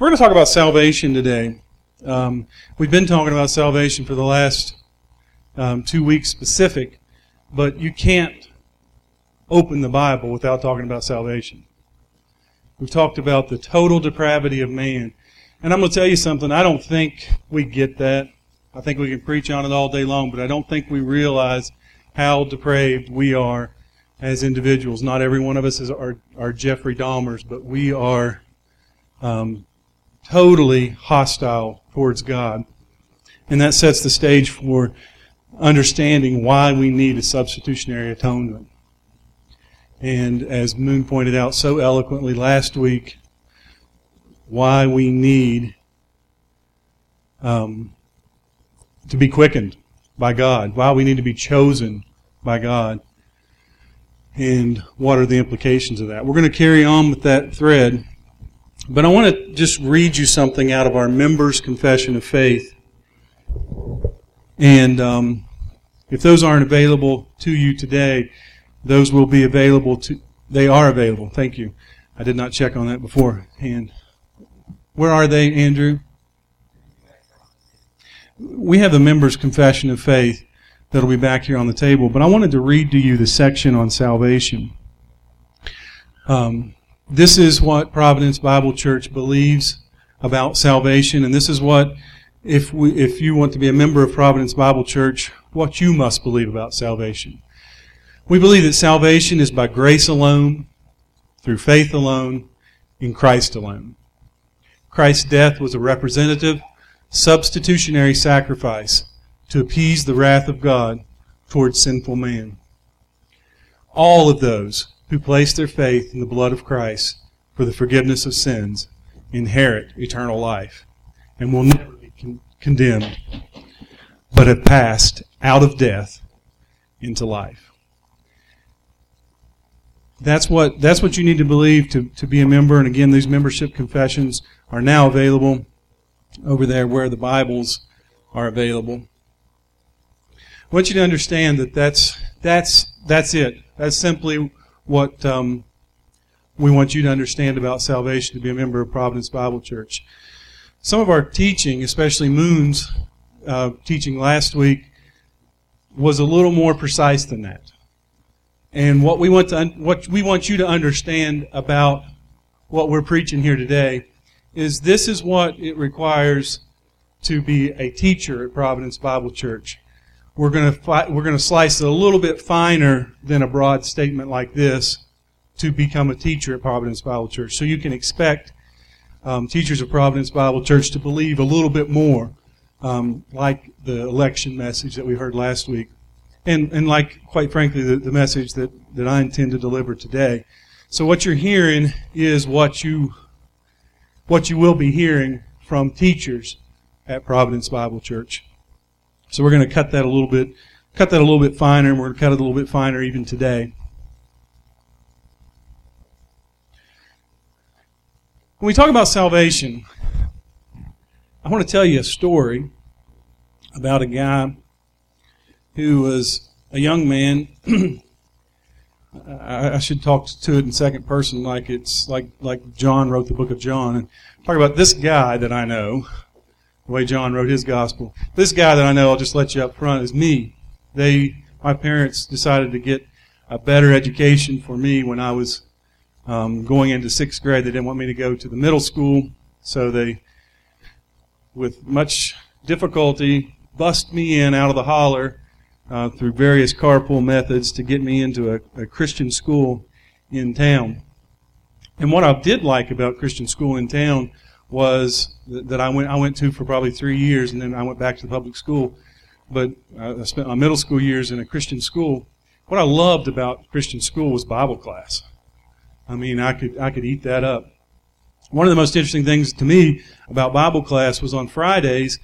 We're going to talk about salvation today. Um, we've been talking about salvation for the last um, two weeks specific, but you can't open the Bible without talking about salvation. We've talked about the total depravity of man. And I'm going to tell you something, I don't think we get that. I think we can preach on it all day long, but I don't think we realize how depraved we are as individuals. Not every one of us is, are, Jeffrey Dahmers, but we are um, totally hostile towards God. And that sets the stage for understanding why we need a substitutionary atonement. And as Moon pointed out so eloquently last week, why we need um, to be quickened by God, why we need to be chosen by God, and what are the implications of that. We're going to carry on with that thread, but I want to just read you something out of our members' confession of faith. And um, if those aren't available to you today, those will be available to, they are available. Thank you. I did not check on that beforehand. Where are they, Andrew? We have the members' confession of faith that'll be back here on the table, but I wanted to read to you the section on salvation. Um, this is what Providence Bible Church believes about salvation, and this is what, if we, if you want to be a member of Providence Bible Church, what you must believe about salvation. We believe that salvation is by grace alone, through faith alone, in Christ alone. Christ's death was a representative, substitutionary sacrifice to appease the wrath of God towards sinful man. All of those who place their faith in the blood of Christ for the forgiveness of sins inherit eternal life and will never be con- condemned, but have passed out of death into life. That's what, that's what you need to believe to, to be a member. And again, these membership confessions are now available over there where the Bibles are available. I want you to understand that that's, that's, that's it. That's simply what um, we want you to understand about salvation to be a member of Providence Bible Church. Some of our teaching, especially Moon's uh, teaching last week, was a little more precise than that. And what we want to what we want you to understand about what we're preaching here today is this is what it requires to be a teacher at Providence Bible Church. We're going to fi- we're going to slice it a little bit finer than a broad statement like this to become a teacher at Providence Bible Church. So you can expect um, teachers of Providence Bible Church to believe a little bit more, um, like the election message that we heard last week and, and like, quite frankly, the, the message that, that I intend to deliver today. So what you're hearing is what you, what you will be hearing from teachers at Providence Bible Church. So we're going to cut that a little bit, cut that a little bit finer, and we're going to cut it a little bit finer even today. When we talk about salvation, I want to tell you a story about a guy who was a young man. I, should talk to it in second person, like it's like like John wrote the book of John, and talk about this guy that I know, the way John wrote his gospel. This guy that I know, I'll just let you up front, is me. They, my parents, decided to get a better education for me when I was um, going into sixth grade. They didn't want me to go to the middle school, so they, with much difficulty, bust me in out of the holler uh, through various carpool methods to get me into a, a Christian school in town. And what I did like about Christian school in town was that I went I went to for probably three years, and then I went back to the public school. But I spent my middle school years in a Christian school. What I loved about Christian school was Bible class. I mean, I could I could eat that up. One of the most interesting things to me about Bible class was on Fridays.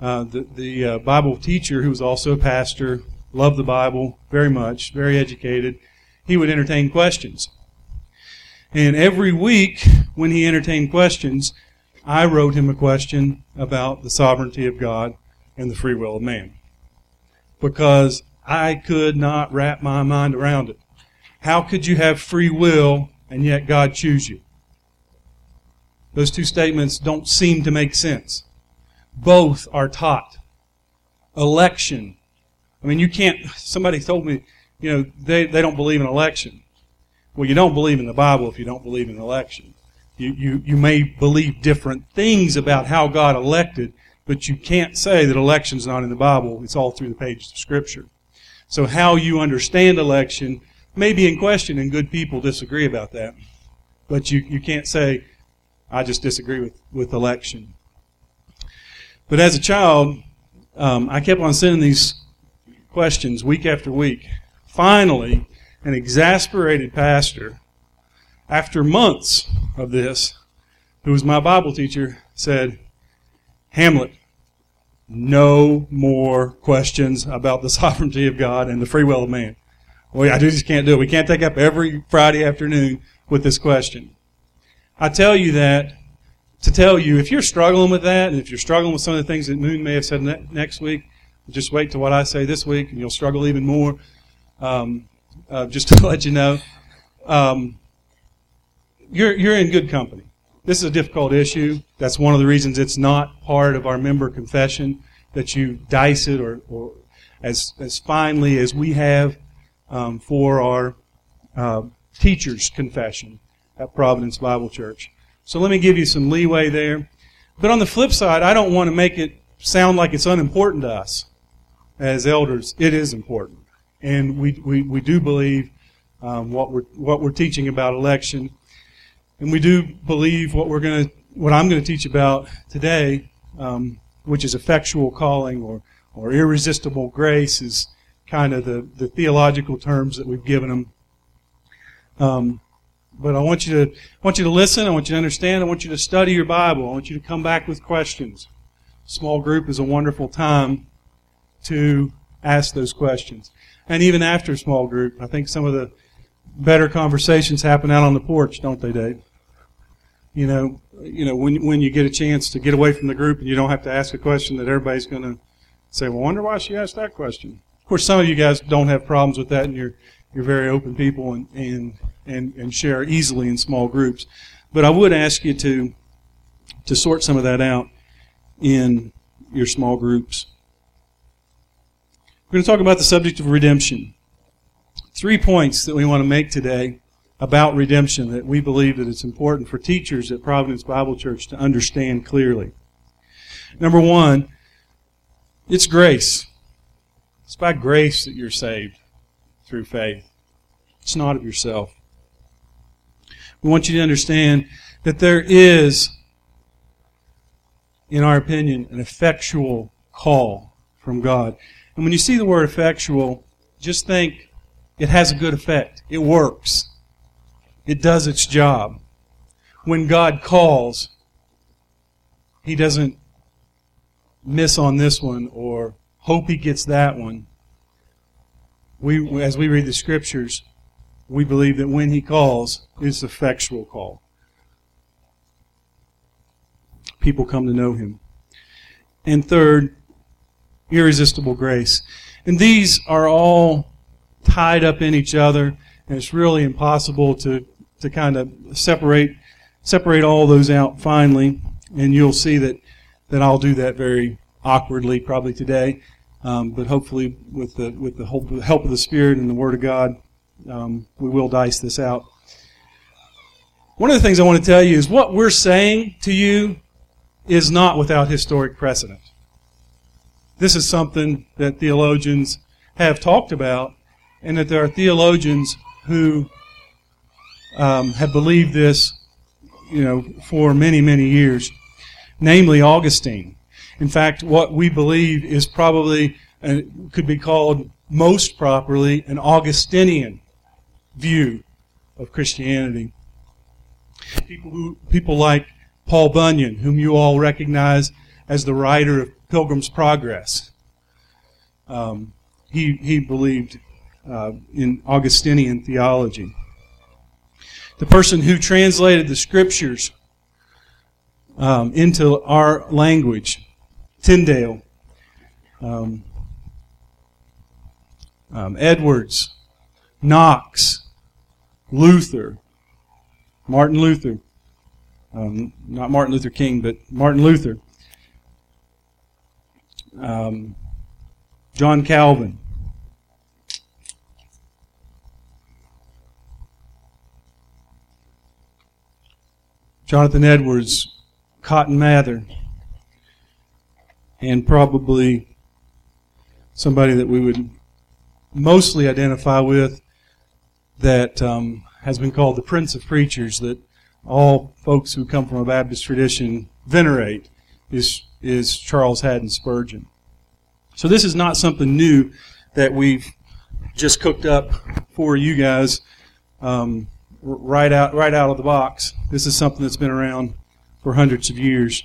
Uh, the the uh, Bible teacher, who was also a pastor, loved the Bible very much, very educated. He would entertain questions. And every week, when he entertained questions, I wrote him a question about the sovereignty of God and the free will of man. Because I could not wrap my mind around it. How could you have free will and yet God choose you? Those two statements don't seem to make sense. Both are taught. Election. I mean, you can't, somebody told me, you know, they, they don't believe in election. Well, you don't believe in the Bible if you don't believe in election. You, you, you may believe different things about how God elected, but you can't say that election's not in the Bible. It's all through the pages of Scripture. So how you understand election may be in question, and good people disagree about that. But you, you can't say, I just disagree with, with election. But as a child, um, I kept on sending these questions week after week. Finally, an exasperated pastor, after months of this, who was my Bible teacher, said, Hamlet, no more questions about the sovereignty of God and the free will of man. Well, I just can't do it. We can't take up every Friday afternoon with this question. I tell you that to tell you if you're struggling with that, and if you're struggling with some of the things that Moon may have said ne- next week, just wait to what I say this week, and you'll struggle even more. Um, uh, just to let you know, um, you're you're in good company. This is a difficult issue. That's one of the reasons it's not part of our member confession that you dice it or, or as as finely as we have um, for our uh, teachers' confession at Providence Bible Church. So let me give you some leeway there. But on the flip side, I don't want to make it sound like it's unimportant to us as elders. It is important, and we we, we do believe um, what we're what we're teaching about election, and we do believe what we're going to what I'm going to teach about today, um, which is effectual calling or or irresistible grace, is kind of the, the theological terms that we've given them. Um, but I want you to I want you to listen. I want you to understand. I want you to study your Bible. I want you to come back with questions. Small group is a wonderful time to ask those questions. And even after small group, I think some of the better conversations happen out on the porch, don't they, Dave? You know, you know when when you get a chance to get away from the group and you don't have to ask a question that everybody's going to say, "Well, wonder why she asked that question." Of course, some of you guys don't have problems with that, and you're you're very open people and and and, and share easily in small groups. But I would ask you to to sort some of that out in your small groups. We're going to talk about the subject of redemption. Three points that we want to make today about redemption that we believe that it's important for teachers at Providence Bible Church to understand clearly. Number one, it's grace. It's by grace that you're saved through faith. It's not of yourself. We want you to understand that there is, in our opinion, an effectual call from God. And when you see the word effectual, just think it has a good effect. It works. It does its job. When God calls, He doesn't miss on this one or hope he gets that one. We, as we read the scriptures, we believe that when he calls, it's effectual call. People come to know him. And third, irresistible grace. And these are all tied up in each other, and it's really impossible to, to kind of separate separate all those out finally. And you'll see that, that I'll do that very awkwardly probably today. Um, but hopefully, with the with the help of the Spirit and the Word of God, um, we will dice this out. One of the things I want to tell you is what we're saying to you is not without historic precedent. This is something that theologians have talked about, and that there are theologians who um, have believed this, you know, for many many years. Namely, Augustine. In fact, what we believe is probably, uh, could be called most properly, an Augustinian view of Christianity. People, who, people like Paul Bunyan, whom you all recognize as the writer of Pilgrim's Progress. Um, he, he believed uh, in Augustinian theology. The person who translated the scriptures um, into our language Tyndale, um, um, Edwards, Knox, Luther, Martin Luther, Um, not Martin Luther King, but Martin Luther. Um, John Calvin. Jonathan Edwards, Cotton Mather, and probably somebody that we would mostly identify with that um, has been called the Prince of Preachers, that all folks who come from a Baptist tradition venerate, is, is Charles Haddon Spurgeon. So this is not something new that we've just cooked up for you guys. Um, right out right out of the box. This is something that's been around for hundreds of years.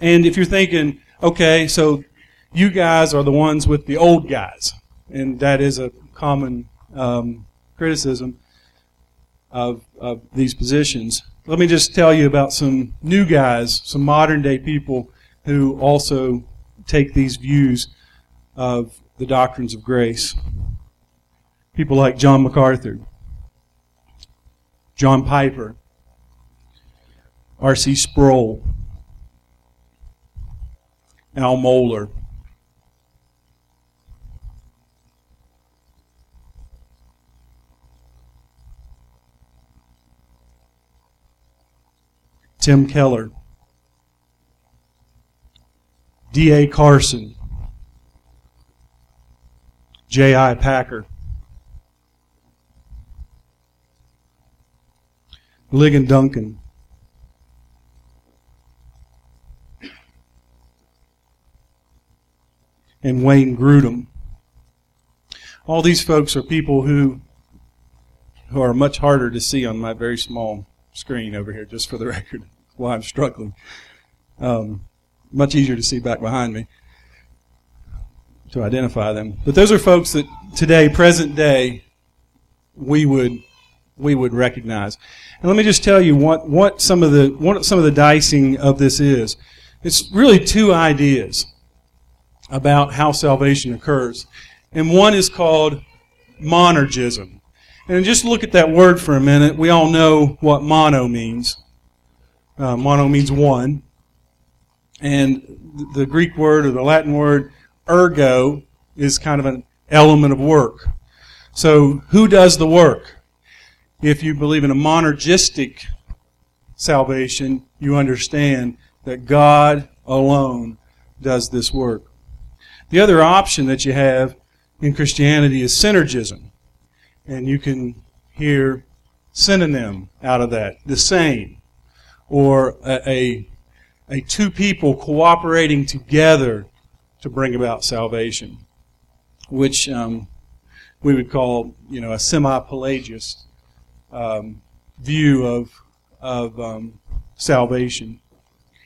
And if you're thinking, okay, so you guys are the ones with the old guys, and that is a common um, criticism of, of these positions. Let me just tell you about some new guys, some modern day people who also take these views of the doctrines of grace. People like John MacArthur. John Piper, R.C. Sproul, Al Mohler, Tim Keller, D.A. Carson, J.I. Packer, Ligon Duncan. And Wayne Grudem. All these folks are people who who are much harder to see on my very small screen over here, just for the record, while I'm struggling. Um, much easier to see back behind me to identify them. But those are folks that today, present day, we would we would recognize. And let me just tell you what, what some of the what some of the dicing of this is. It's really two ideas about how salvation occurs. And one is called monergism. And just look at that word for a minute. We all know what mono means. Uh, mono means one. And the Greek word or the Latin word ergo is kind of an element of work. So who does the work? If you believe in a monergistic salvation, you understand that God alone does this work. The other option that you have in Christianity is synergism. And you can hear synonym out of that, the same, or a, a, a two people cooperating together to bring about salvation, which um, we would call, you know, a semi-Pelagist um, view of of um, salvation.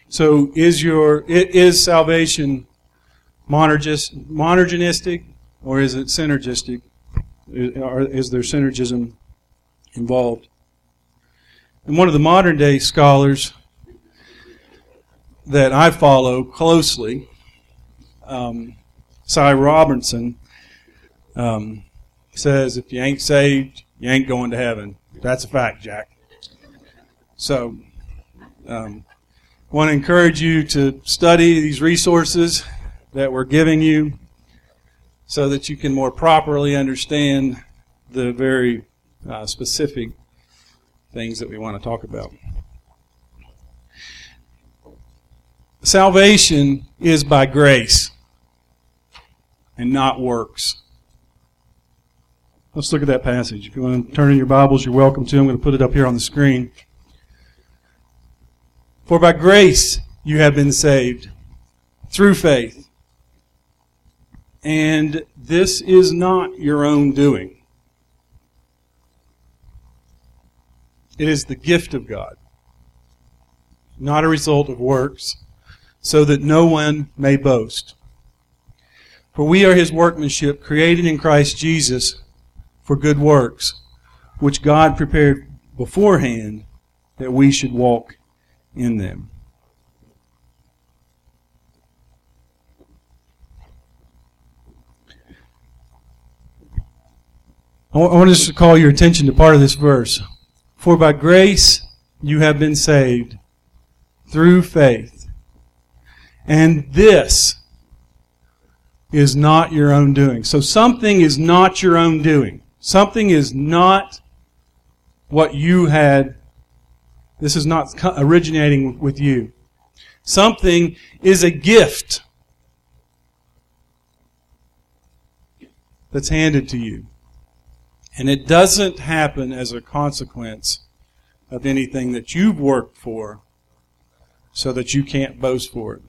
So, is your is salvation monergist, monergistic or is it synergistic? Or is there synergism involved? And one of the modern day scholars that I follow closely, um, Cy Robinson, um, says, if you ain't saved, you ain't going to heaven. That's a fact, Jack. So, um, I want to encourage you to study these resources that we're giving you so that you can more properly understand the very uh, specific things that we want to talk about. Salvation is by grace and not works. Let's look at that passage. If you want to turn in your Bibles, you're welcome to. I'm going to put it up here on the screen. For by grace you have been saved through faith. And this is not your own doing. It is the gift of God, not a result of works, so that no one may boast. For we are his workmanship, created in Christ Jesus for good works, which God prepared beforehand that we should walk in them. I want us to call your attention to part of this verse. For by grace you have been saved through faith. And this is not your own doing. So something is not your own doing. Something is not what you had. This is not originating with you. Something is a gift that's handed to you. And it doesn't happen as a consequence of anything that you've worked for so that you can't boast for it.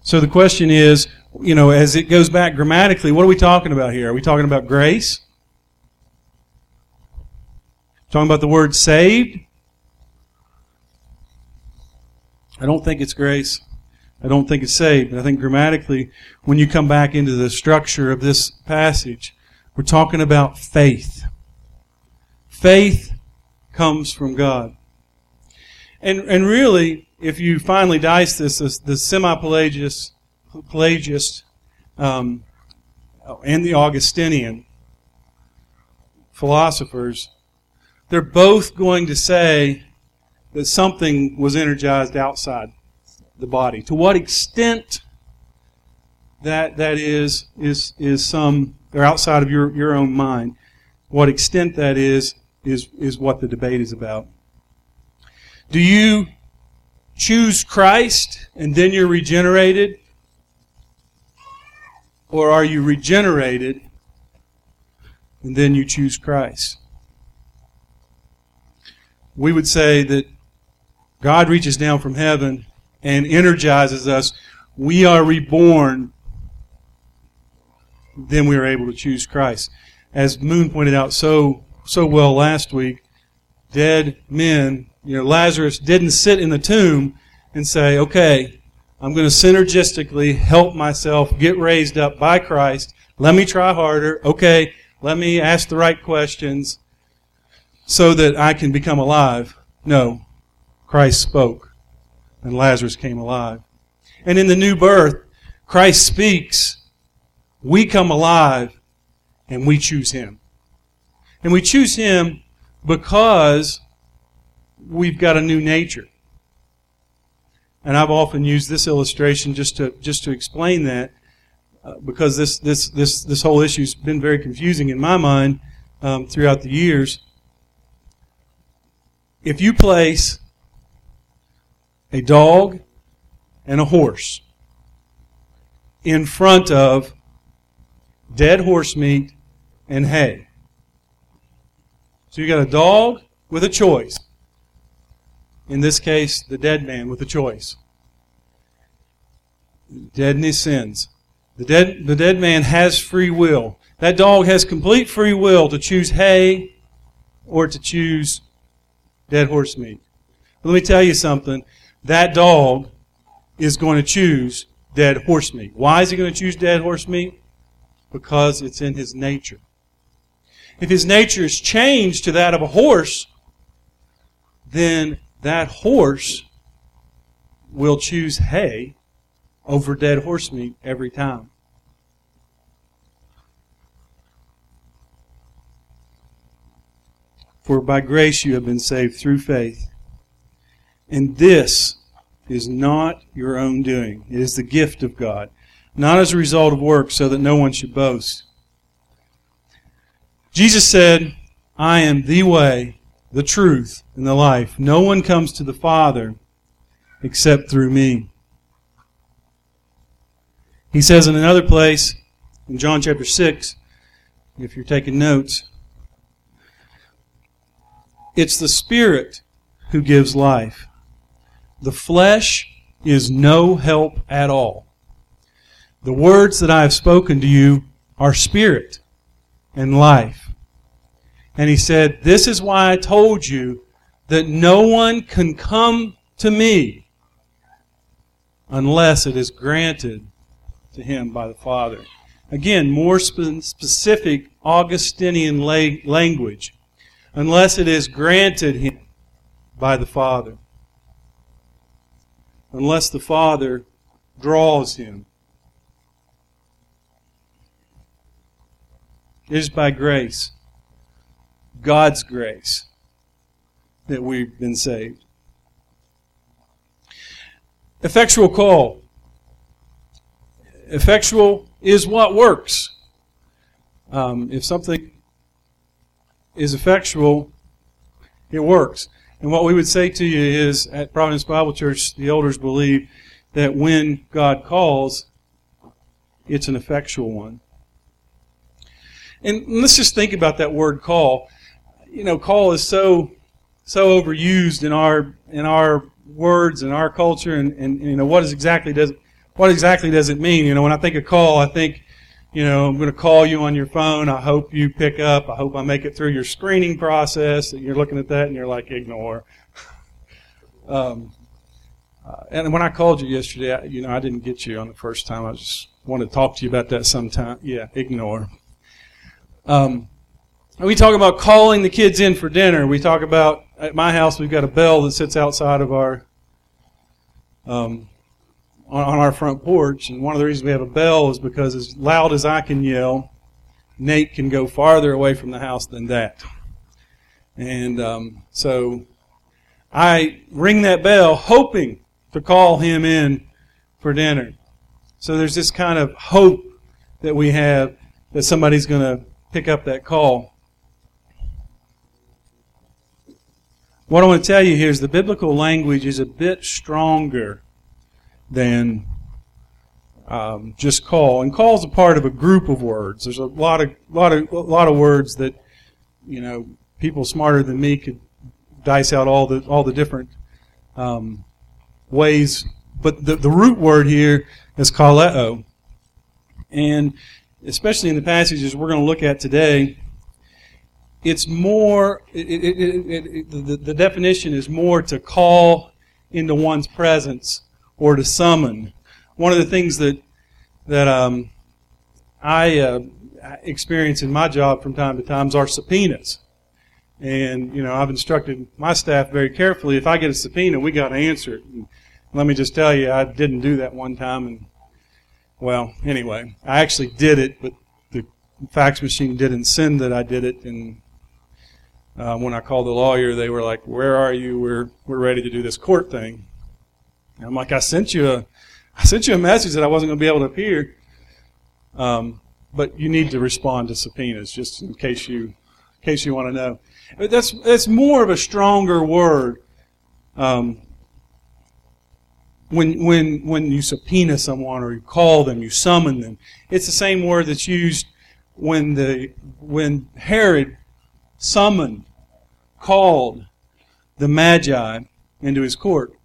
So the question is, you know, as it goes back grammatically, what are we talking about here? Are we talking about grace? Talking about the word saved? I don't think it's grace. I don't think it's saved. I think grammatically, when you come back into the structure of this passage, we're talking about faith. Faith comes from God. And, and really, if you finally dice this, this the semi-Pelagius, Pelagius, um, and the Augustinian philosophers, they're both going to say that something was energized outside the body. To what extent that that is is is some or outside of your, your own mind. What extent that is is is what the debate is about. Do you choose Christ and then you're regenerated? Or are you regenerated and then you choose Christ? We would say that God reaches down from heaven and energizes us. We are reborn. Then we are able to choose Christ. As Moon pointed out so so well last week, dead men, you know, Lazarus didn't sit in the tomb and say, okay, I'm going to synergistically help myself get raised up by Christ. Let me try harder. Okay, let me ask the right questions so that I can become alive. No, Christ spoke, and Lazarus came alive. And in the new birth, Christ speaks, we come alive, and we choose Him. And we choose Him because we've got a new nature. And I've often used this illustration just to just to explain that, uh, because this this this this whole issue's been very confusing in my mind um, throughout the years. If you place a dog, and a horse in front of dead horse meat and hay. So you got a dog with a choice. In this case, the dead man with a choice. Dead in his sins. The dead, the dead man has free will. That dog has complete free will to choose hay or to choose dead horse meat. But let me tell you something that dog is going to choose dead horse meat. Why is he going to choose dead horse meat? Because it's in his nature. If his nature is changed to that of a horse, then that horse will choose hay over dead horse meat every time. For by grace you have been saved through faith. And this is not your own doing. It is the gift of God, not as a result of works, so that no one should boast. Jesus said, I am the way, the truth, and the life. No one comes to the Father except through me. He says in another place, in John chapter 6, if you're taking notes, it's the Spirit who gives life. The flesh is no help at all. The words that I have spoken to you are spirit and life. And he said, This is why I told you that no one can come to me unless it is granted to him by the Father. Again, more spe- specific Augustinian la- language. Unless it is granted him by the Father unless the Father draws him. It is by grace, God's grace, that we've been saved. Effectual call. Effectual is what works. Um, if something is effectual, it works. And what we would say to you is at Providence Bible Church, the elders believe that when God calls, it's an effectual one. And let's just think about that word call. You know, call is so so overused in our in our words and our culture and, and you know what is exactly does what exactly does it mean? You know, when I think of call, I think, you know, I'm going to call you on your phone. I hope you pick up. I hope I make it through your screening process. And you're looking at that and you're like, ignore. um, uh, and when I called you yesterday, I, you know, I didn't get you on the first time. I just wanted to talk to you about that sometime. Yeah, ignore. Um, we talk about calling the kids in for dinner. We talk about at my house we've got a bell that sits outside of our um, on, on our front porch, and one of the reasons we have a bell is because as loud as I can yell, Nate can go farther away from the house than that. And um, so I ring that bell, hoping to call him in for dinner. So there's this kind of hope that we have that somebody's going to pick up that call. What I want to tell you here is the biblical language is a bit stronger than um, just call. And call is a part of a group of words. There's a lot of lot of lot of words that you know people smarter than me could dice out all the all the different um, ways. But the the root word here is kaleo, and especially in the passages we're going to look at today, it's more, it, it, it, the, the definition is more to call into one's presence or to summon. One of the things that, that um, I uh, experience in my job from time to time are subpoenas. And, you know, I've instructed my staff very carefully if I get a subpoena, we got to answer it. And let me just tell you, I didn't do that one time. And, well, anyway, I actually did it, but the fax machine didn't send that I did it. And uh, when I called the lawyer, they were like, "Where are you? We're we're ready to do this court thing." And I'm like, "I sent you a, I sent you a message that I wasn't going to be able to appear." Um, but you need to respond to subpoenas just in case you, in case you want to know. But that's that's more of a stronger word. Um, when when when you subpoena someone or you call them, you summon them. It's the same word that's used when the when Herod summoned, called the Magi into his court.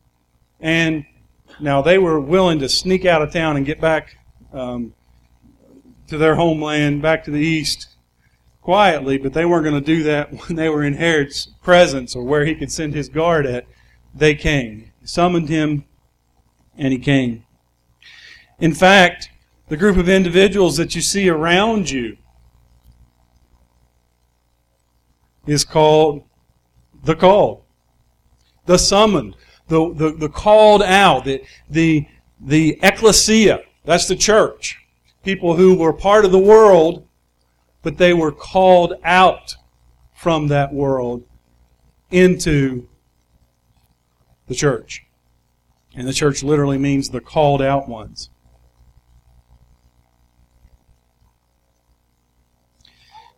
And now they were willing to sneak out of town and get back um, to their homeland, back to the east, quietly, but they weren't going to do that when they were in Herod's presence or where he could send his guard at. They came, summoned him, and he came. In fact, the group of individuals that you see around you is called the called, the summoned, the, the, the called out, the, the, the ecclesia. That's the church. People who were part of the world, but they were called out from that world into the church. And the church literally means the called out ones.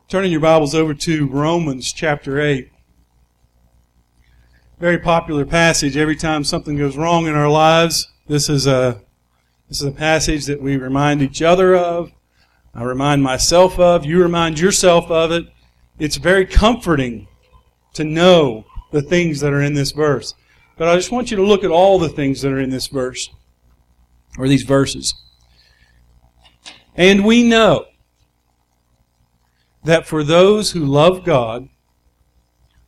Turning your Bibles over to Romans chapter 8. Very popular passage. Every time something goes wrong in our lives, this is a, this is a passage that we remind each other of. I remind myself of. You remind yourself of it. It's very comforting to know the things that are in this verse. But I just want you to look at all the things that are in this verse, or these verses. And we know that for those who love God,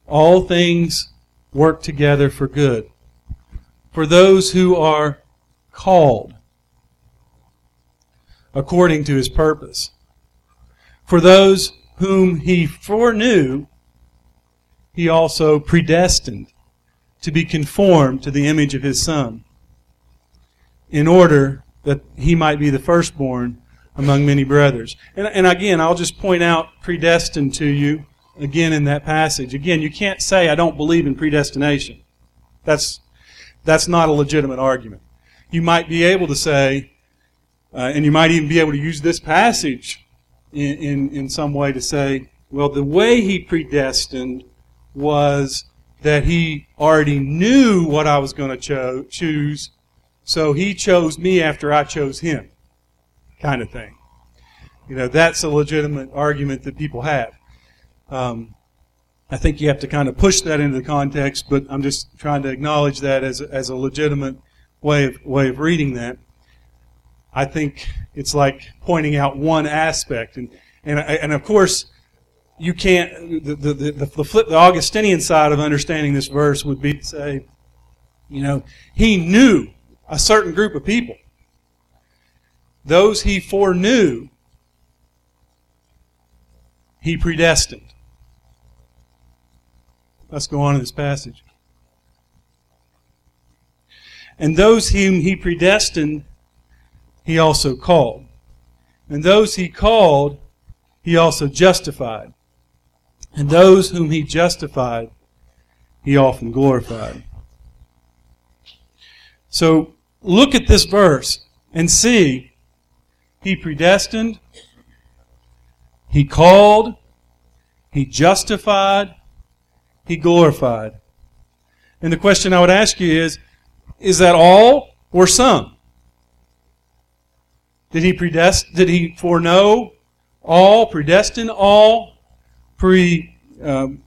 all things work together for good. For those who are called according to his purpose. For those whom he foreknew, he also predestined to be conformed to the image of his Son, in order that he might be the firstborn among many brothers. And, and again, I'll just point out predestined to you. Again in that passage. Again, you can't say, I don't believe in predestination. That's, that's not a legitimate argument. You might be able to say, uh, and you might even be able to use this passage in, in, in some way to say, well, the way he predestined was that he already knew what I was going to cho- choose, so he chose me after I chose him, kind of thing. You know, that's a legitimate argument that people have. Um, I think you have to kind of push that into the context, but I'm just trying to acknowledge that as a, as a legitimate way of, way of reading that. I think it's like pointing out one aspect, and and and of course, you can't. The the the, the flip, the Augustinian side of understanding this verse would be to say, you know, he knew a certain group of people. Those he foreknew, he predestined. Let's go on in this passage. And those whom he predestined, he also called. And those he called, he also justified. And those whom he justified, he often glorified. So look at this verse and see he predestined, he called, he justified, he glorified. And the question I would ask you is is that all or some? Did he predest did he foreknow all, predestine all, pre um,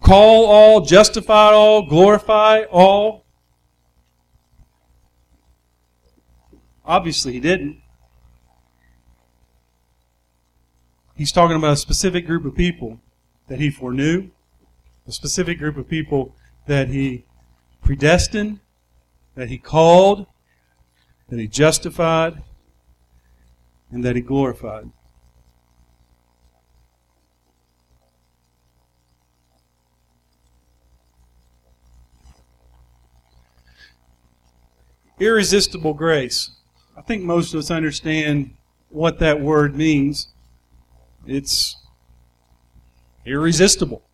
call all, justify all, glorify all? Obviously he didn't. He's talking about a specific group of people that he foreknew a specific group of people that he predestined, that he called, that he justified, and that he glorified. Irresistible grace. I think most of us understand what that word means. It's irresistible.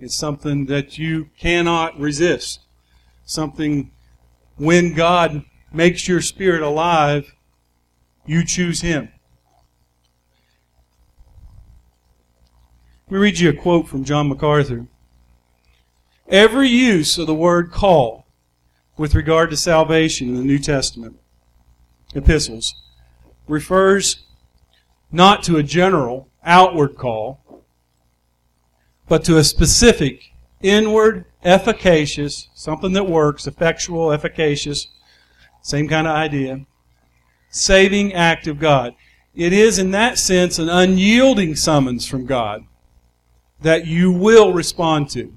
It's something that you cannot resist. Something when God makes your spirit alive, you choose Him. Let me read you a quote from John MacArthur. Every use of the word call with regard to salvation in the New Testament epistles refers not to a general outward call, but to a specific, inward, efficacious, something that works, effectual, efficacious, same kind of idea, saving act of God. It is, in that sense, an unyielding summons from God that you will respond to.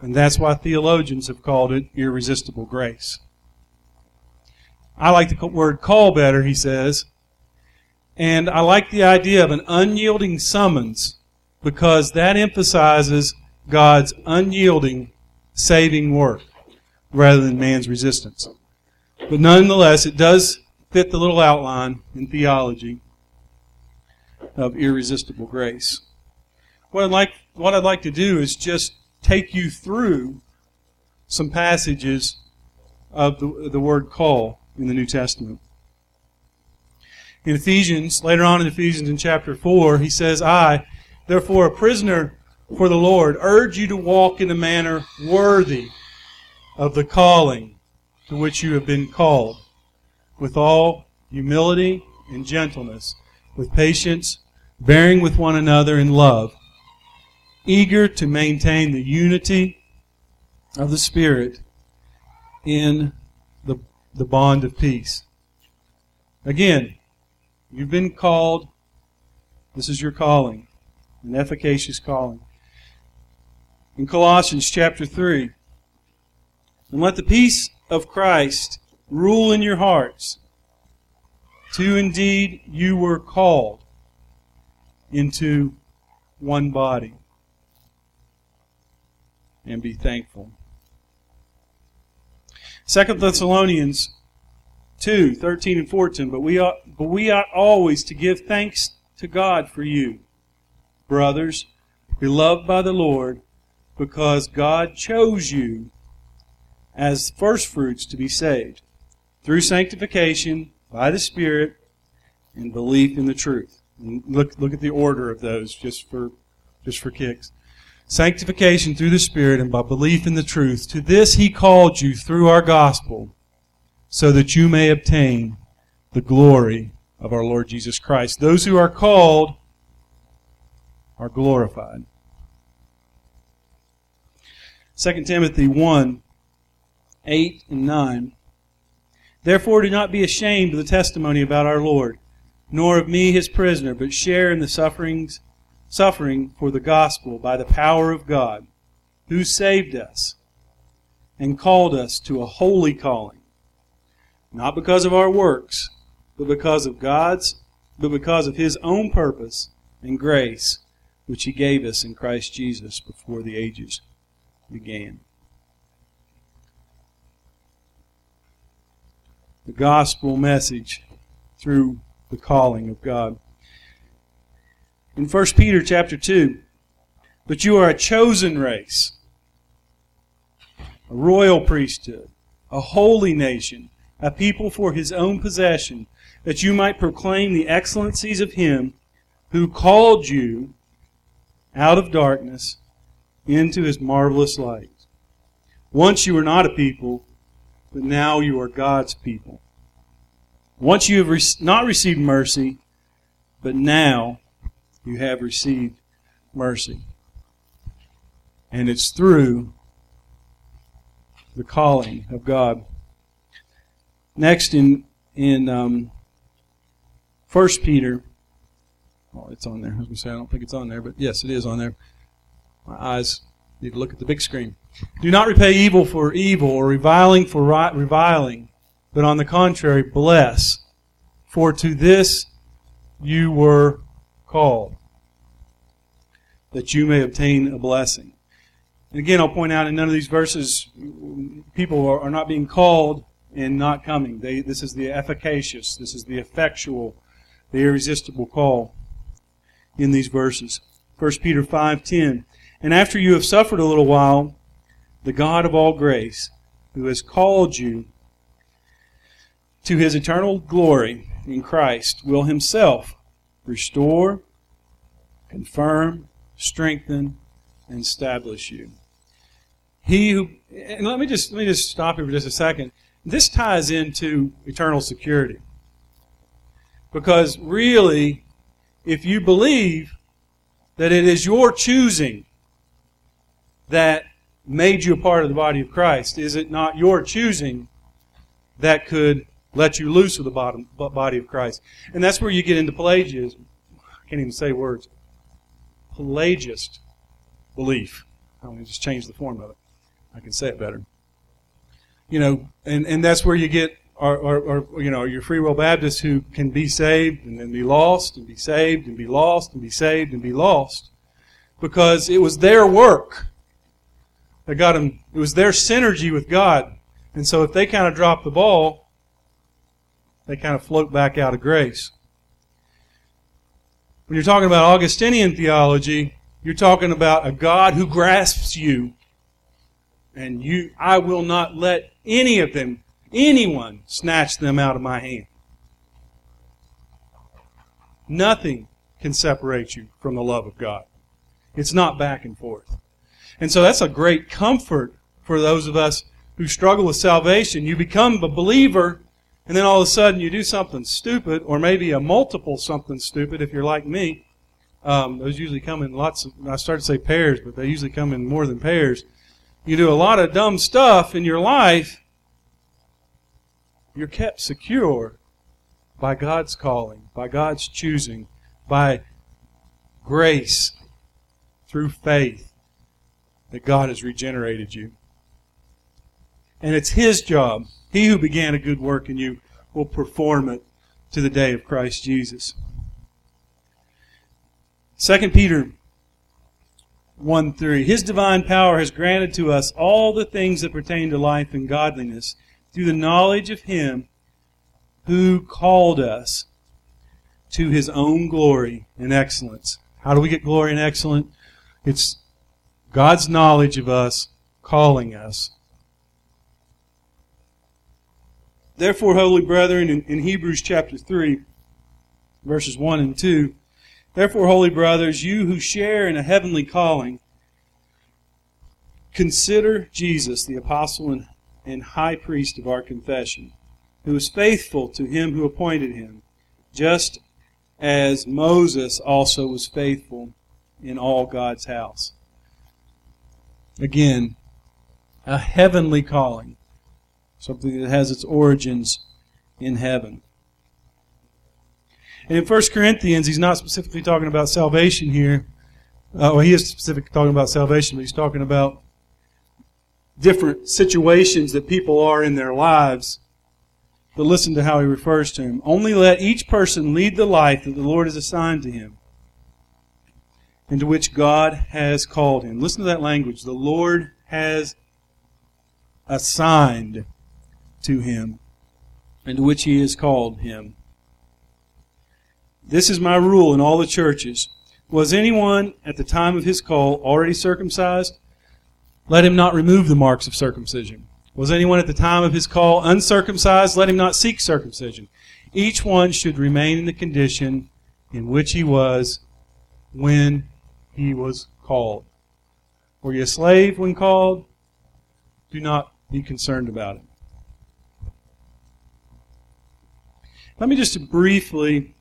And that's why theologians have called it irresistible grace. I like the word call better, he says. And I like the idea of an unyielding summons because that emphasizes God's unyielding saving work rather than man's resistance. But nonetheless, it does fit the little outline in theology of irresistible grace. What I'd like, what I'd like to do is just take you through some passages of the, the word call in the New Testament. In Ephesians, later on in Ephesians in chapter 4, he says, I, Therefore, a prisoner for the Lord, urge you to walk in a manner worthy of the calling to which you have been called, with all humility and gentleness, with patience, bearing with one another in love, eager to maintain the unity of the Spirit in the, the bond of peace. Again, you've been called. This is your calling an efficacious calling. In Colossians chapter 3, and let the peace of Christ rule in your hearts. To indeed you were called into one body. And be thankful. Second Thessalonians 2, 13 and 14. But we ought, but we ought always to give thanks to God for you brothers, beloved by the Lord, because God chose you as firstfruits to be saved through sanctification by the Spirit and belief in the truth. And look, look at the order of those just for, just for kicks. Sanctification through the Spirit and by belief in the truth. To this He called you through our gospel so that you may obtain the glory of our Lord Jesus Christ. Those who are called are glorified. 2 Timothy 1 8 and 9. Therefore, do not be ashamed of the testimony about our Lord, nor of me his prisoner, but share in the sufferings, suffering for the gospel by the power of God, who saved us and called us to a holy calling, not because of our works, but because of God's, but because of his own purpose and grace, which he gave us in Christ Jesus before the ages began. The gospel message through the calling of God. In 1 Peter chapter 2, but you are a chosen race, a royal priesthood, a holy nation, a people for his own possession, that you might proclaim the excellencies of him who called you out of darkness into his marvelous light. Once you were not a people, but now you are God's people. Once you have re- not received mercy, but now you have received mercy. And it's through the calling of God. Next, in in um, 1 Peter, oh, it's on there. I was going to say I don't think it's on there, but yes, it is on there. My eyes need to look at the big screen. Do not repay evil for evil or reviling for reviling, but on the contrary, bless. For to this you were called, that you may obtain a blessing. And again, I'll point out in none of these verses, people are, are not being called and not coming. They, this is the efficacious, this is the effectual, the irresistible call in these verses. 1 Peter 5:10 And after you have suffered a little while, the God of all grace, who has called you to his eternal glory in Christ, will himself restore, confirm, strengthen, and establish you. He who and let me just let me just stop here for just a second. This ties into eternal security. Because really, if you believe that it is your choosing that made you a part of the body of Christ, is it not your choosing that could let you loose of the body of Christ? And that's where you get into Pelagianism. I can't even say words. Pelagist belief. I'm going to just change the form of it. I can say it better you know, and, and that's where you get or, or, or, you know your free will Baptists who can be saved and then be lost and be saved and be lost and be saved and be lost because it was their work that got them. It was their synergy with God, and so if they kind of drop the ball, they kind of float back out of grace. When you're talking about Augustinian theology, you're talking about a God who grasps you and you I will not let any of them, anyone, snatch them out of my hand. Nothing can separate you from the love of God. It's not back and forth. And so that's a great comfort for those of us who struggle with salvation. You become a believer, and then all of a sudden you do something stupid, or maybe a multiple something stupid if you're like me. Um, those usually come in lots of, I started to say pairs, but they usually come in more than pairs you do a lot of dumb stuff in your life, you're kept secure by God's calling, by God's choosing, by grace through faith that God has regenerated you. And it's His job. He who began a good work in you will perform it to the day of Christ Jesus. 2 Peter 1 3. His divine power has granted to us all the things that pertain to life and godliness through the knowledge of Him who called us to His own glory and excellence How do we get glory and excellence? It's God's knowledge of us calling us. Therefore, holy brethren, in, Hebrews chapter 3, verses 1 and 2, Therefore, holy brothers, you who share in a heavenly calling, consider Jesus, the apostle and, and high priest of our confession, who was faithful to him who appointed him, just as Moses also was faithful in all God's house. Again, a heavenly calling, something that has its origins in heaven. And in 1 Corinthians, he's not specifically talking about salvation here. Uh, well, he is specifically talking about salvation, but he's talking about different situations that people are in their lives. But listen to how he refers to him. Only let each person lead the life that the Lord has assigned to him, into which God has called him. Listen to that language. The Lord has assigned to him, into which he has called him. This is my rule in all the churches. Was anyone at the time of his call already circumcised? Let him not remove the marks of circumcision. Was anyone at the time of his call uncircumcised? Let him not seek circumcision. Each one should remain in the condition in which he was when he was called. Were you a slave when called? Do not be concerned about it. Let me just briefly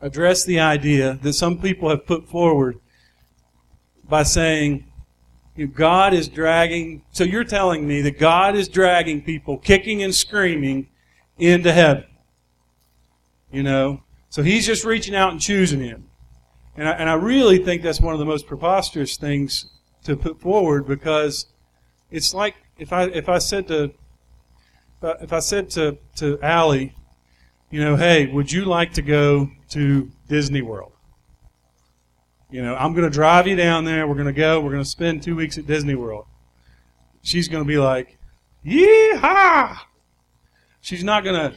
address the idea that some people have put forward by saying, God is dragging, so you're telling me that God is dragging people kicking and screaming into heaven. You know? So he's just reaching out and choosing him. And I, and I really think that's one of the most preposterous things to put forward because it's like if I, if I said to, if I said to, to Allie, you know, hey, would you like to go to Disney World? You know, I'm going to drive you down there. We're going to go. We're going to spend two weeks at Disney World. She's going to be like, yeehaw! She's not going to.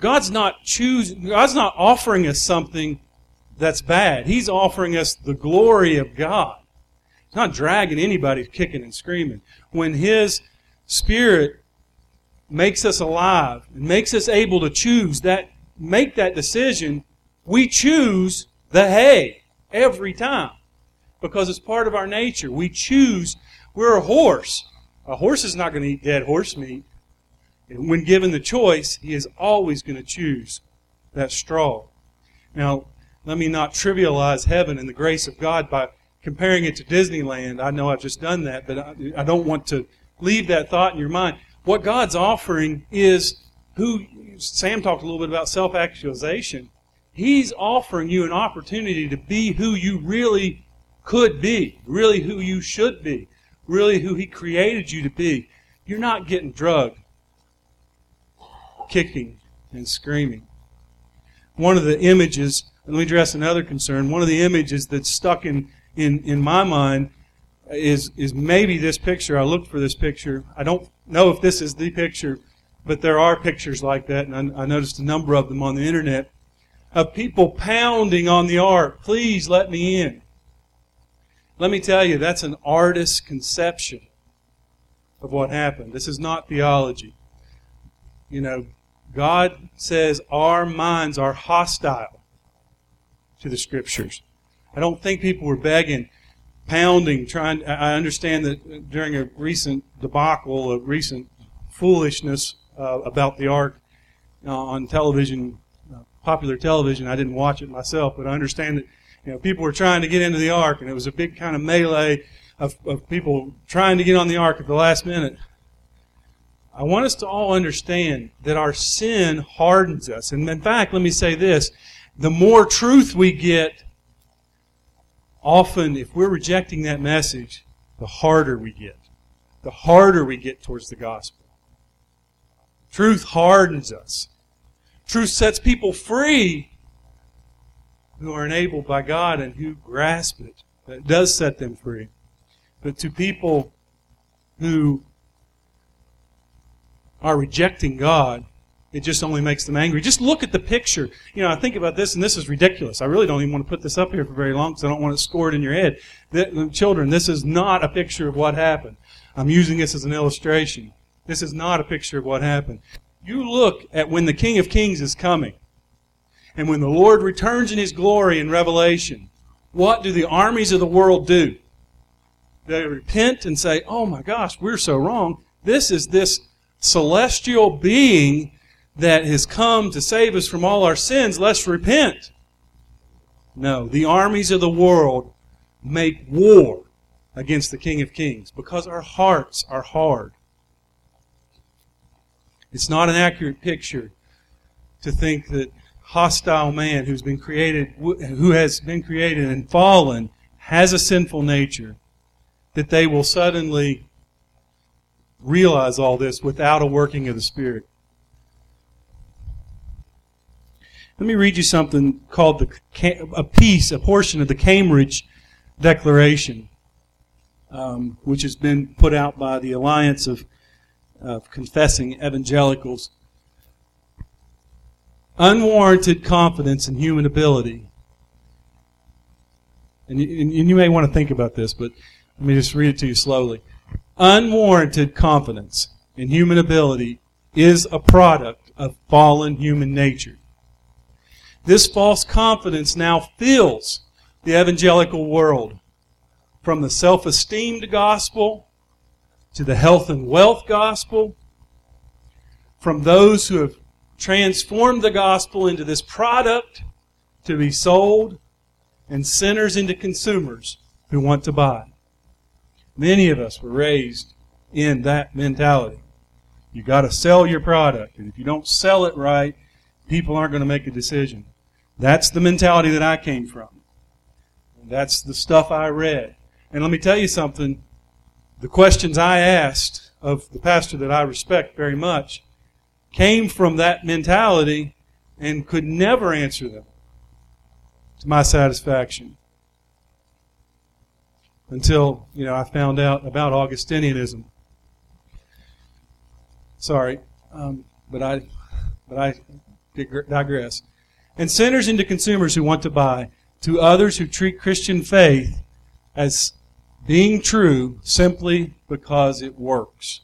God's not choosing. God's not offering us something that's bad. He's offering us the glory of God. He's not dragging anybody kicking and screaming. When His Spirit makes us alive and makes us able to choose that, make that decision, we choose the hay every time because it's part of our nature. We choose, we're a horse. A horse is not going to eat dead horse meat. And when given the choice, he is always going to choose that straw. Now, let me not trivialize heaven and the grace of God by comparing it to Disneyland. I know I've just done that, but I, I don't want to leave that thought in your mind. What God's offering is who, Sam talked a little bit about self actualization. He's offering you an opportunity to be who you really could be, really who you should be, really who He created you to be. You're not getting drugged, kicking, and screaming. One of the images, let me address another concern, one of the images that's stuck in, in, in my mind is, is maybe this picture. I looked for this picture. I don't know if this is the picture, but there are pictures like that, and I, I noticed a number of them on the internet of people pounding on the ark. Please let me in. Let me tell you, that's an artist's conception of what happened. This is not theology. You know, God says our minds are hostile to the scriptures. I don't think people were begging, pounding, trying. I understand that during a recent debacle, a recent foolishness uh, about the ark uh, on television, popular television. I didn't watch it myself, but I understand that you know people were trying to get into the ark, and it was a big kind of melee of, of people trying to get on the ark at the last minute. I want us to all understand that our sin hardens us. And in fact, let me say this the more truth we get, often, if we're rejecting that message, the harder we get. The harder we get towards the gospel. Truth hardens us. Truth sets people free who are enabled by God and who grasp it. It does set them free. But to people who are rejecting God, It just only makes them angry. Just look at the picture. You know, I think about this, and this is ridiculous. I really don't even want to put this up here for very long because I don't want it scored in your head. The, uh, children, this is not a picture of what happened. I'm using this as an illustration. This is not a picture of what happened. You look at when the King of Kings is coming, and when the Lord returns in His glory in Revelation, what do the armies of the world do? They repent and say, Oh my gosh, we're so wrong. This is this celestial being that has come to save us from all our sins. Let's repent. No, the armies of the world make war against the King of Kings because our hearts are hard. It's not an accurate picture to think that hostile man who's been created, who has been created and fallen, has a sinful nature, that they will suddenly realize all this without a working of the Spirit. Let me read you something called the, a piece, a portion of the Cambridge Declaration, um, which has been put out by the Alliance of, of Confessing Evangelicals. Unwarranted confidence in human ability. And you, and you may want to think about this, but let me just read it to you slowly. Unwarranted confidence in human ability is a product of fallen human nature. This false confidence now fills the evangelical world from the self esteemed gospel to the health and wealth gospel, from those who have transformed the gospel into this product to be sold, and sinners into consumers who want to buy. Many of us were raised in that mentality. You got to sell your product, and if you don't sell it right, people aren't going to make a decision. That's the mentality that I came from. That's the stuff I read. And let me tell you something. The questions I asked of the pastor that I respect very much came from that mentality and could never answer them to my satisfaction until you know I found out about Augustinianism. Sorry, um, but I but I digress. And sinners into consumers who want to buy, to others who treat Christian faith as being true simply because it works.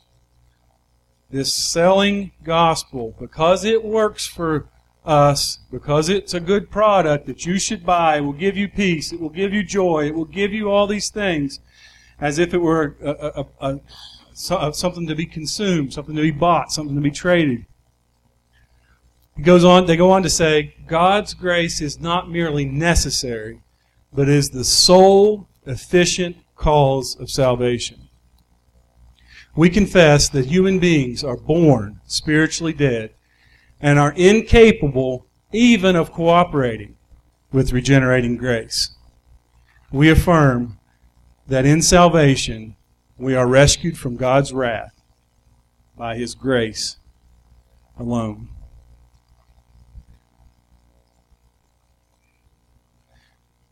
This selling gospel, because it works for us because it's a good product that you should buy. Will give you peace. It will give you joy. It will give you all these things as if it were a, a, a, a uh, something to be consumed, something to be bought, something to be traded. It goes on, they go on to say, God's grace is not merely necessary, but is the sole efficient cause of salvation. We confess that human beings are born spiritually dead and are incapable even of cooperating with regenerating grace. We affirm that in salvation we are rescued from God's wrath by His grace alone.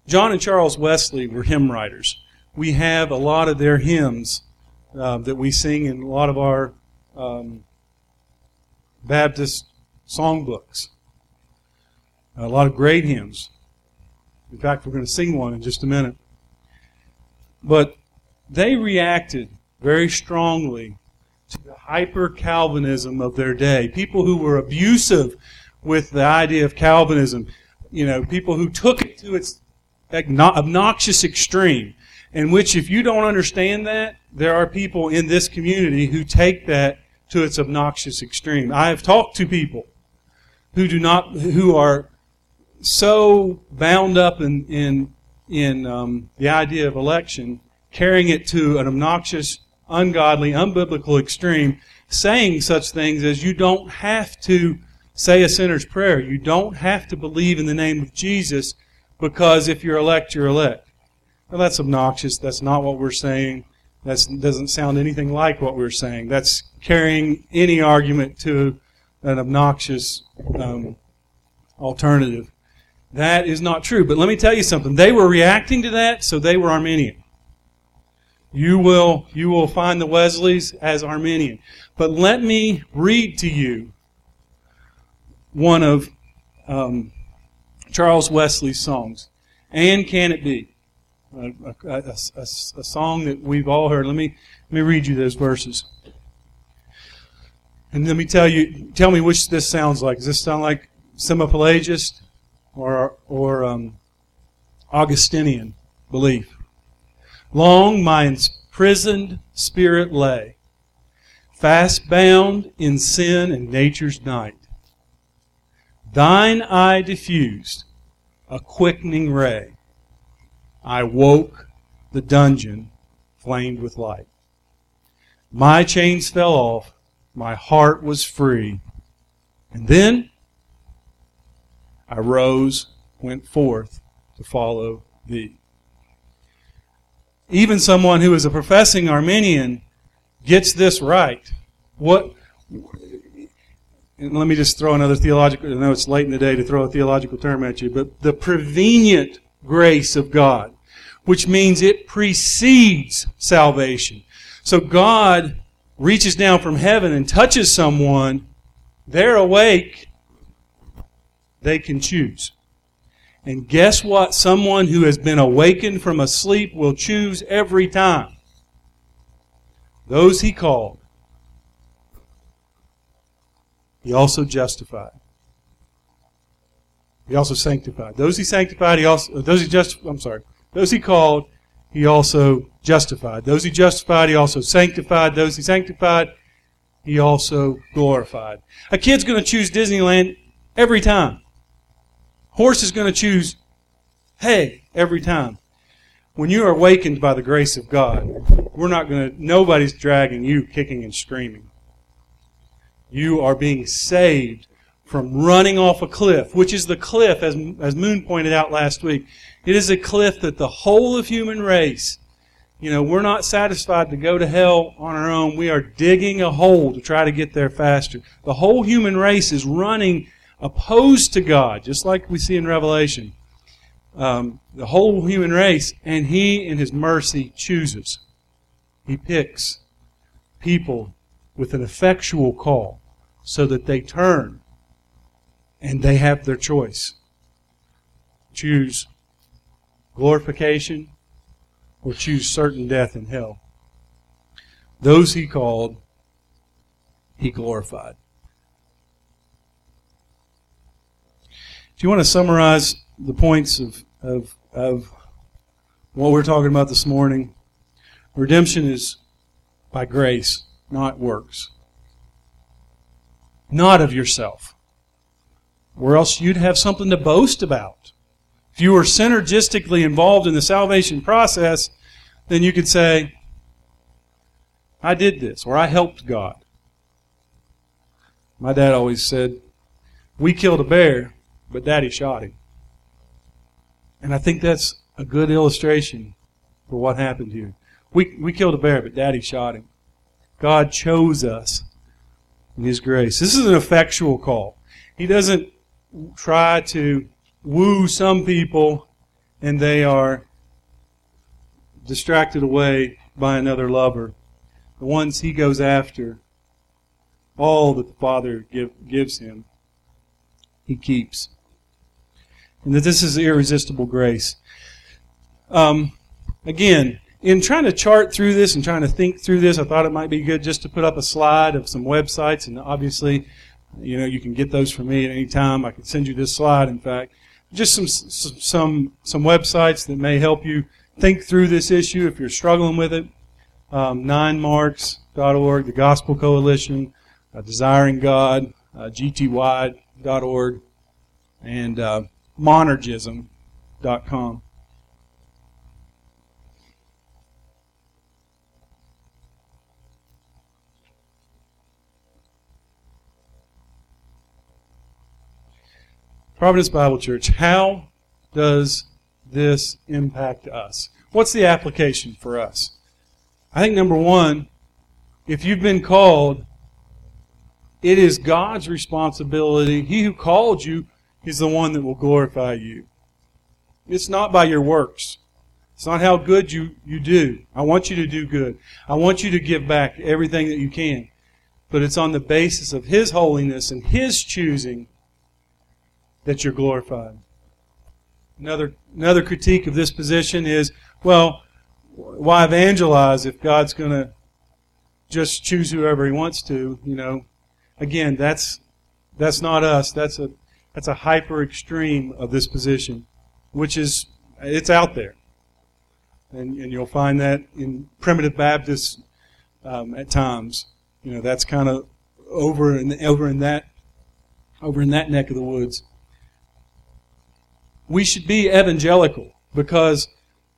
John and Charles Wesley were hymn writers. We have a lot of their hymns uh, that we sing in a lot of our um, Baptist songbooks. A lot of great hymns. In fact, we're going to sing one in just a minute. But they reacted very strongly to the hyper Calvinism of their day. People who were abusive with the idea of Calvinism. You know, people who took it to its obnoxious extreme. In which, if you don't understand that, there are people in this community who take that to its obnoxious extreme. I have talked to people who do not, who are so bound up in in in um, the idea of election, carrying it to an obnoxious, ungodly, unbiblical extreme, saying such things as you don't have to say a sinner's prayer. You don't have to believe in the name of Jesus because if you're elect, you're elect. Well, that's obnoxious. That's not what we're saying. That doesn't sound anything like what we're saying. That's carrying any argument to an obnoxious um, alternative. That is not true. But let me tell you something. They were reacting to that, so they were Arminian. You will, you will find the Wesleys as Arminian. But let me read to you one of um, Charles Wesley's songs. And Can It Be? A, a, a, a, song that we've all heard. Let me, let me read you those verses. And let me tell you, tell me which this sounds like. Does this sound like Semi-Pelagist or, or um, Augustinian belief? Long my imprisoned spirit lay, fast bound in sin and nature's night. Thine eye diffused a quickening ray. I woke, the dungeon flamed with light. My chains fell off, my heart was free. And then I rose, went forth to follow thee. Even someone who is a professing Arminian gets this right. What and let me just throw another theological, I know it's late in the day to throw a theological term at you, but the prevenient grace of God, which means it precedes salvation. So God reaches down from heaven and touches someone, they're awake, they can choose. And guess what? Someone who has been awakened from a sleep will choose every time. Those he called, he also justified. He also sanctified. Those he sanctified, he also those he just I'm sorry. Those he called, he also justified. Those he justified, he also sanctified. Those he sanctified, he also glorified. A kid's going to choose Disneyland every time. Horse is going to choose hay every time. When you are awakened by the grace of God, we're not going to, nobody's dragging you kicking and screaming. You are being saved from running off a cliff, which is the cliff, as, as Moon pointed out last week. It is a cliff that the whole of human race, you know, we're not satisfied to go to hell on our own. We are digging a hole to try to get there faster. The whole human race is running opposed to God, just like we see in Revelation. Um, the whole human race, and He, in His mercy, chooses. He picks people with an effectual call so that they turn and they have their choice. Choose glorification or choose certain death in hell. Those he called, he glorified. Do you want to summarize the points of, of, of what we're talking about this morning? Redemption is by grace not works. Not of yourself. Or else you'd have something to boast about. If you were synergistically involved in the salvation process, then you could say, I did this, or I helped God. My dad always said, We killed a bear, but daddy shot him. And I think that's a good illustration for what happened here. We, we killed a bear, but daddy shot him. God chose us in His grace. This is an effectual call. He doesn't try to woo some people and they are distracted away by another lover. The ones He goes after, all that the Father give, gives Him, He keeps. And that this is irresistible grace. Um, again, in trying to chart through this and trying to think through this, I thought it might be good just to put up a slide of some websites, and obviously, you know, you can get those from me at any time. I can send you this slide, in fact. Just some some some websites that may help you think through this issue if you're struggling with it. Um, ninemarks.org, the Gospel Coalition, uh, Desiring God, uh, gty.org, and uh, monergism.com. Providence Bible Church, how does this impact us? What's the application for us? I think number one, if you've been called, it is God's responsibility. He who called you is the one that will glorify you. It's not by your works. It's not how good you, you do. I want you to do good. I want you to give back everything that you can. But it's on the basis of His holiness and His choosing that you're glorified. Another, another critique of this position is, well, why evangelize if God's going to just choose whoever He wants to? You know, again, that's that's not us. That's a that's a hyper extreme of this position, which is it's out there, and and you'll find that in primitive Baptists um, at times. You know, that's kind of over in over in that over in that neck of the woods. We should be evangelical because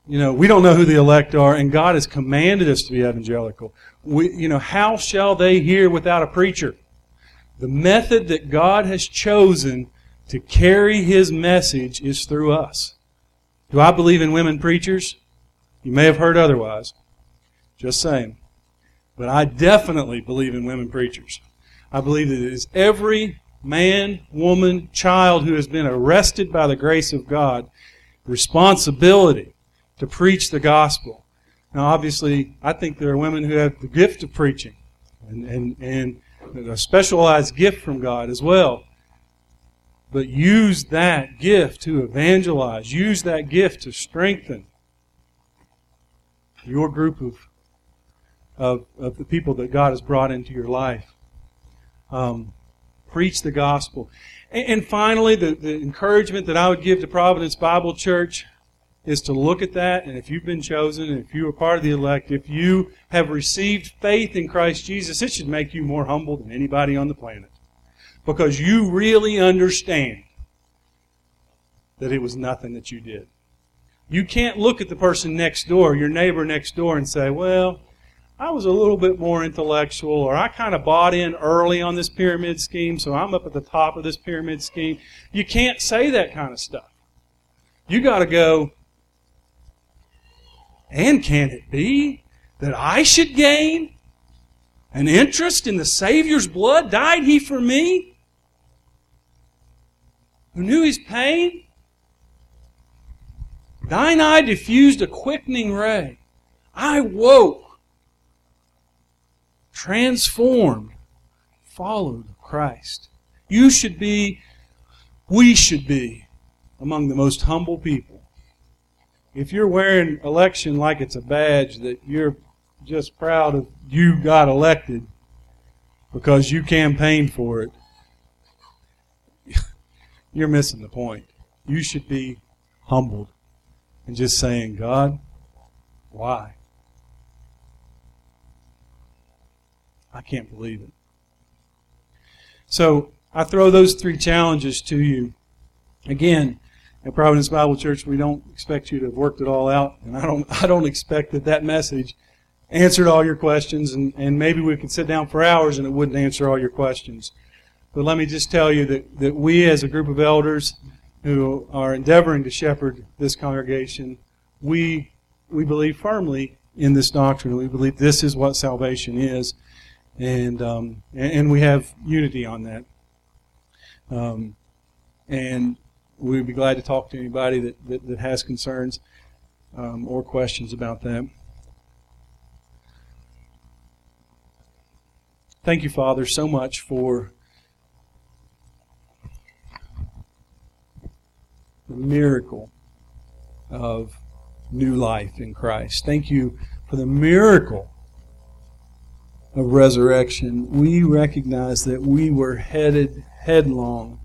you know we don't know who the elect are, and God has commanded us to be evangelical. We, you know, how shall they hear without a preacher? The method that God has chosen to carry His message is through us. Do I believe in women preachers? You may have heard otherwise. Just saying. But I definitely believe in women preachers. I believe that it is every man, woman, child who has been arrested by the grace of God responsibility to preach the gospel. Now, obviously, I think there are women who have the gift of preaching and, and, and a specialized gift from God as well. But use that gift to evangelize. Use that gift to strengthen your group of, of, of the people that God has brought into your life. Um, preach the gospel. And, and finally, the, the encouragement that I would give to Providence Bible Church is to look at that, and if you've been chosen, if you are part of the elect, if you have received faith in Christ Jesus, it should make you more humble than anybody on the planet. Because you really understand that it was nothing that you did. You can't look at the person next door, your neighbor next door, and say, well, I was a little bit more intellectual, or I kind of bought in early on this pyramid scheme, so I'm up at the top of this pyramid scheme. You can't say that kind of stuff. You got to go, and can it be that I should gain an interest in the Savior's blood? Died He for me? Who knew His pain? Thine eye diffused a quickening ray. I woke transformed, followed Christ. You should be, we should be, among the most humble people. If you're wearing election like it's a badge that you're just proud of you got elected because you campaigned for it, you're missing the point. You should be humbled and just saying, God, why? I can't believe it. So I throw those three challenges to you. Again, at Providence Bible Church, we don't expect you to have worked it all out, and I don't. I don't expect that that message answered all your questions, and, and maybe we could sit down for hours and it wouldn't answer all your questions. But let me just tell you that, that we, as a group of elders who are endeavoring to shepherd this congregation, we we believe firmly in this doctrine. We believe this is what salvation is and um, and we have unity on that. Um, and we'd be glad to talk to anybody that, that, that has concerns um, or questions about that. Thank you, Father, so much for the miracle of new life in Christ. Thank you for the miracle of resurrection, we recognize that we were headed headlong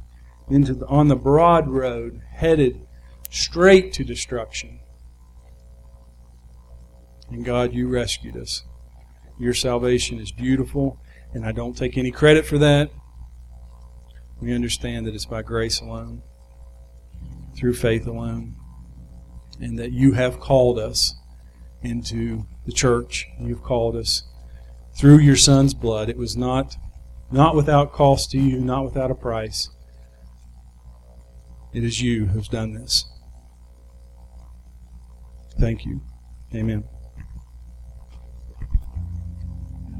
into the, on the broad road, headed straight to destruction. And God, you rescued us. Your salvation is beautiful, and I don't take any credit for that. We understand that it's by grace alone, through faith alone, and that you have called us into the church. You've called us through your son's blood. It was not not without cost to you, not without a price. It is you who's done this. Thank you. Amen.